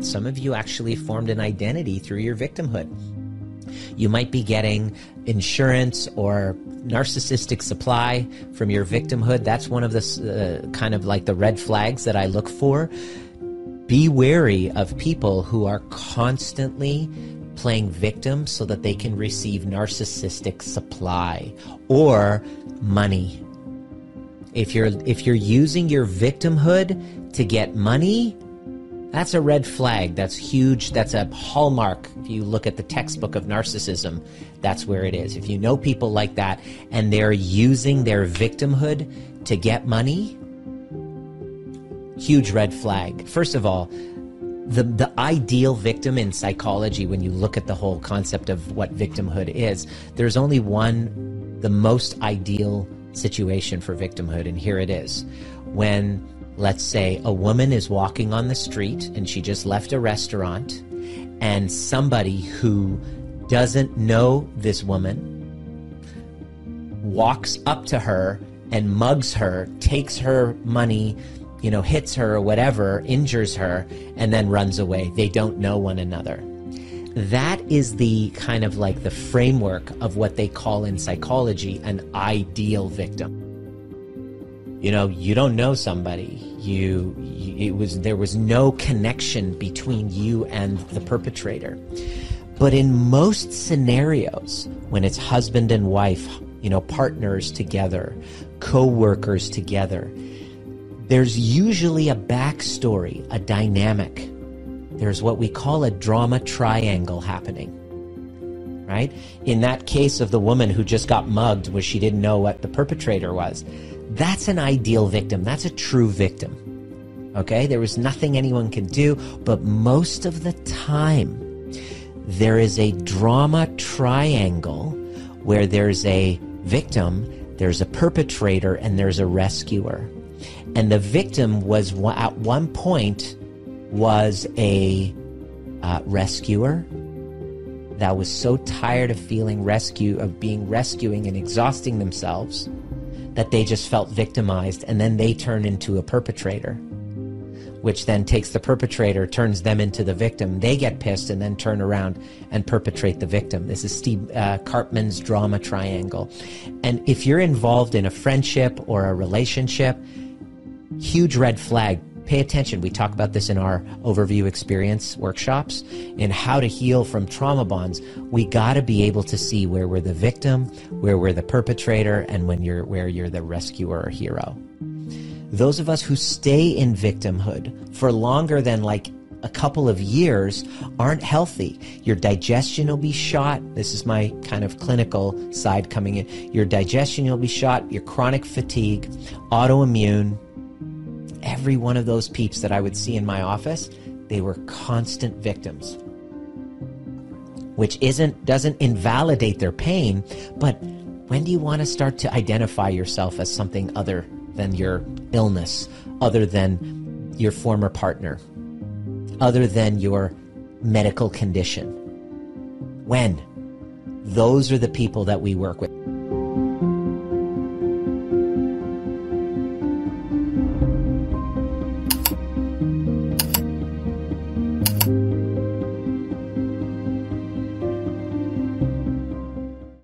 Some of you actually formed an identity through your victimhood. You might be getting insurance or narcissistic supply from your victimhood. That's one of the uh, kind of like the red flags that I look for. Be wary of people who are constantly playing victim so that they can receive narcissistic supply or money. If you're if you're using your victimhood to get money, that's a red flag. That's huge. That's a hallmark. If you look at the textbook of narcissism, that's where it is. If you know people like that and they're using their victimhood to get money, huge red flag. First of all, the the ideal victim in psychology when you look at the whole concept of what victimhood is, there's only one the most ideal situation for victimhood and here it is. When let's say a woman is walking on the street and she just left a restaurant and somebody who doesn't know this woman walks up to her and mugs her, takes her money, you know, hits her or whatever, injures her, and then runs away. They don't know one another. That is the kind of like the framework of what they call in psychology an ideal victim. You know, you don't know somebody. You, it was there was no connection between you and the perpetrator. But in most scenarios, when it's husband and wife, you know, partners together, co-workers together, there's usually a backstory, a dynamic. There's what we call a drama triangle happening. Right? In that case of the woman who just got mugged where she didn't know what the perpetrator was, that's an ideal victim. That's a true victim. Okay? There was nothing anyone could do, but most of the time, there is a drama triangle where there's a victim, there's a perpetrator, and there's a rescuer and the victim was at one point was a uh, rescuer that was so tired of feeling rescue of being rescuing and exhausting themselves that they just felt victimized and then they turn into a perpetrator which then takes the perpetrator turns them into the victim. They get pissed and then turn around and perpetrate the victim. This is steve uh, karpman's drama triangle. And if you're involved in a friendship or a relationship huge red flag. Pay attention. We talk about this in our overview experience workshops in how to heal from trauma bonds. We got to be able to see where we're the victim, where we're the perpetrator, and when you're where you're the rescuer or hero. Those of us who stay in victimhood for longer than like a couple of years aren't healthy. Your digestion will be shot. This is my kind of clinical side coming in. Your digestion will be shot, your chronic fatigue, autoimmune, every one of those peeps that I would see in my office, they were constant victims. Which isn't doesn't invalidate their pain, but when do you want to start to identify yourself as something other than your illness, other than your former partner, other than your medical condition? When? Those are the people that we work with.